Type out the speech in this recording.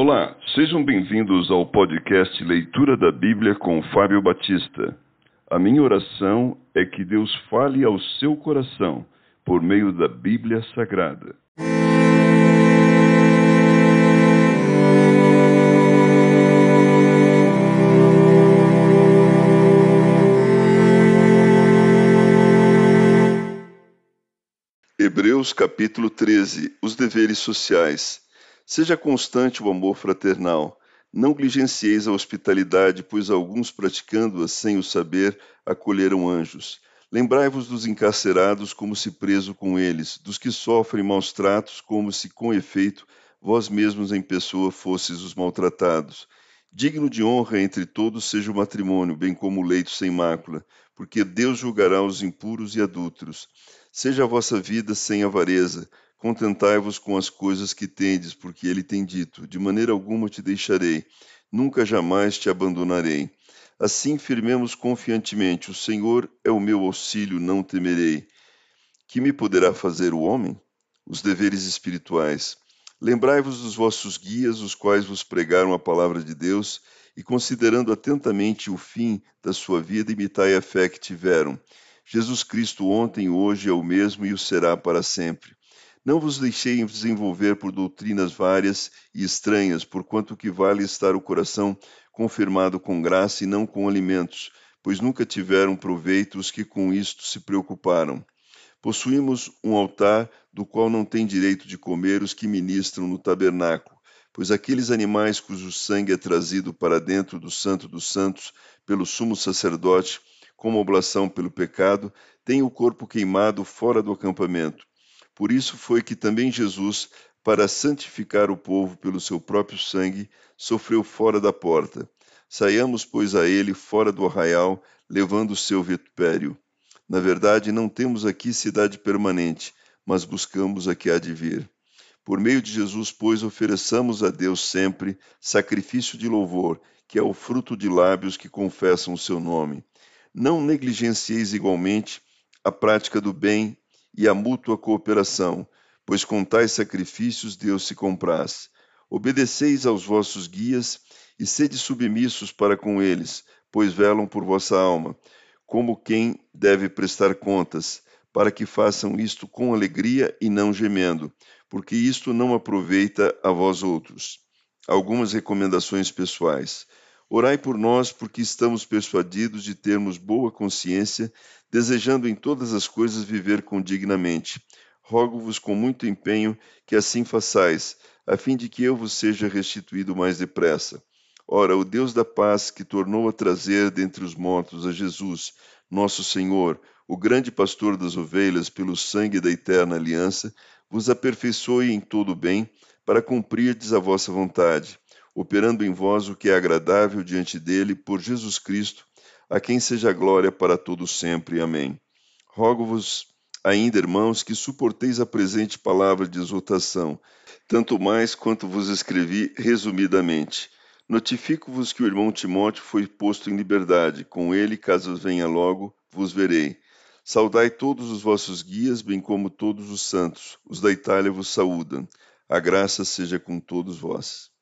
Olá, sejam bem-vindos ao podcast Leitura da Bíblia com Fábio Batista. A minha oração é que Deus fale ao seu coração por meio da Bíblia Sagrada. Hebreus capítulo 13 Os deveres sociais. Seja constante o amor fraternal. Não negligencieis a hospitalidade, pois alguns praticando-a sem o saber acolheram anjos. Lembrai-vos dos encarcerados como se preso com eles, dos que sofrem maus tratos como se com efeito vós mesmos em pessoa fosses os maltratados. Digno de honra entre todos seja o matrimônio, bem como o leito sem mácula, porque Deus julgará os impuros e adúlteros. Seja a vossa vida sem avareza, Contentai-vos com as coisas que tendes, porque ele tem dito: De maneira alguma te deixarei, nunca jamais te abandonarei. Assim firmemos confiantemente: O Senhor é o meu auxílio, não temerei. Que me poderá fazer o homem? Os deveres espirituais. Lembrai-vos dos vossos guias, os quais vos pregaram a palavra de Deus, e considerando atentamente o fim da sua vida, imitai a fé que tiveram. Jesus Cristo ontem, hoje é o mesmo e o será para sempre. Não vos deixei desenvolver por doutrinas várias e estranhas, porquanto que vale estar o coração confirmado com graça e não com alimentos, pois nunca tiveram proveito os que com isto se preocuparam. Possuímos um altar do qual não tem direito de comer os que ministram no tabernáculo, pois aqueles animais cujo sangue é trazido para dentro do Santo dos Santos pelo sumo sacerdote, como oblação pelo pecado, têm o corpo queimado fora do acampamento. Por isso foi que também Jesus, para santificar o povo pelo seu próprio sangue, sofreu fora da porta. Saiamos, pois, a ele fora do arraial, levando o seu vitupério. Na verdade, não temos aqui cidade permanente, mas buscamos a que há de vir. Por meio de Jesus, pois, ofereçamos a Deus sempre sacrifício de louvor, que é o fruto de lábios que confessam o seu nome. Não negligencieis igualmente a prática do bem e a mútua cooperação, pois com tais sacrifícios Deus se compraz. Obedeceis aos vossos guias e sede submissos para com eles, pois velam por vossa alma, como quem deve prestar contas, para que façam isto com alegria e não gemendo, porque isto não aproveita a vós outros. Algumas recomendações pessoais. Orai por nós, porque estamos persuadidos de termos boa consciência, desejando em todas as coisas viver condignamente. Rogo-vos com muito empenho que assim façais, a fim de que eu vos seja restituído mais depressa. Ora, o Deus da paz, que tornou a trazer dentre os mortos a Jesus, nosso Senhor, o grande pastor das ovelhas, pelo sangue da eterna aliança, vos aperfeiçoe em todo o bem, para cumprirdes a vossa vontade operando em vós o que é agradável diante dele, por Jesus Cristo, a quem seja glória para todos sempre. Amém. Rogo-vos ainda, irmãos, que suporteis a presente palavra de exortação, tanto mais quanto vos escrevi resumidamente. Notifico-vos que o irmão Timóteo foi posto em liberdade, com ele, caso venha logo, vos verei. Saudai todos os vossos guias, bem como todos os santos. Os da Itália vos saúdam. A graça seja com todos vós.